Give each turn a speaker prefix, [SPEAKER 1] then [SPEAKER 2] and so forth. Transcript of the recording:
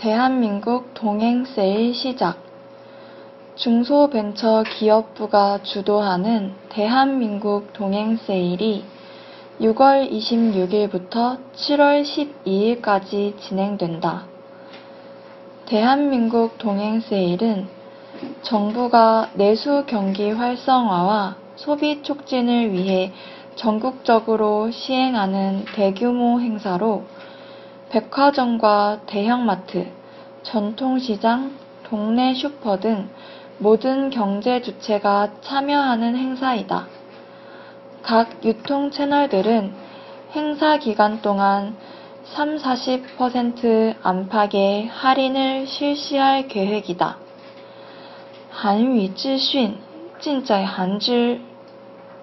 [SPEAKER 1] 대한민국 동행세일 시작 중소벤처기업부가 주도하는 대한민국 동행세일이 6월 26일부터 7월 12일까지 진행된다. 대한민국 동행세일은 정부가 내수 경기 활성화와 소비 촉진을 위해 전국적으로 시행하는 대규모 행사로 백화점과 대형마트, 전통시장, 동네 슈퍼 등 모든 경제 주체가 참여하는 행사이다. 각 유통 채널들은 행사 기간 동안 3, 40% 안팎의 할인을 실시할 계획이다. 韩语资讯尽在韩知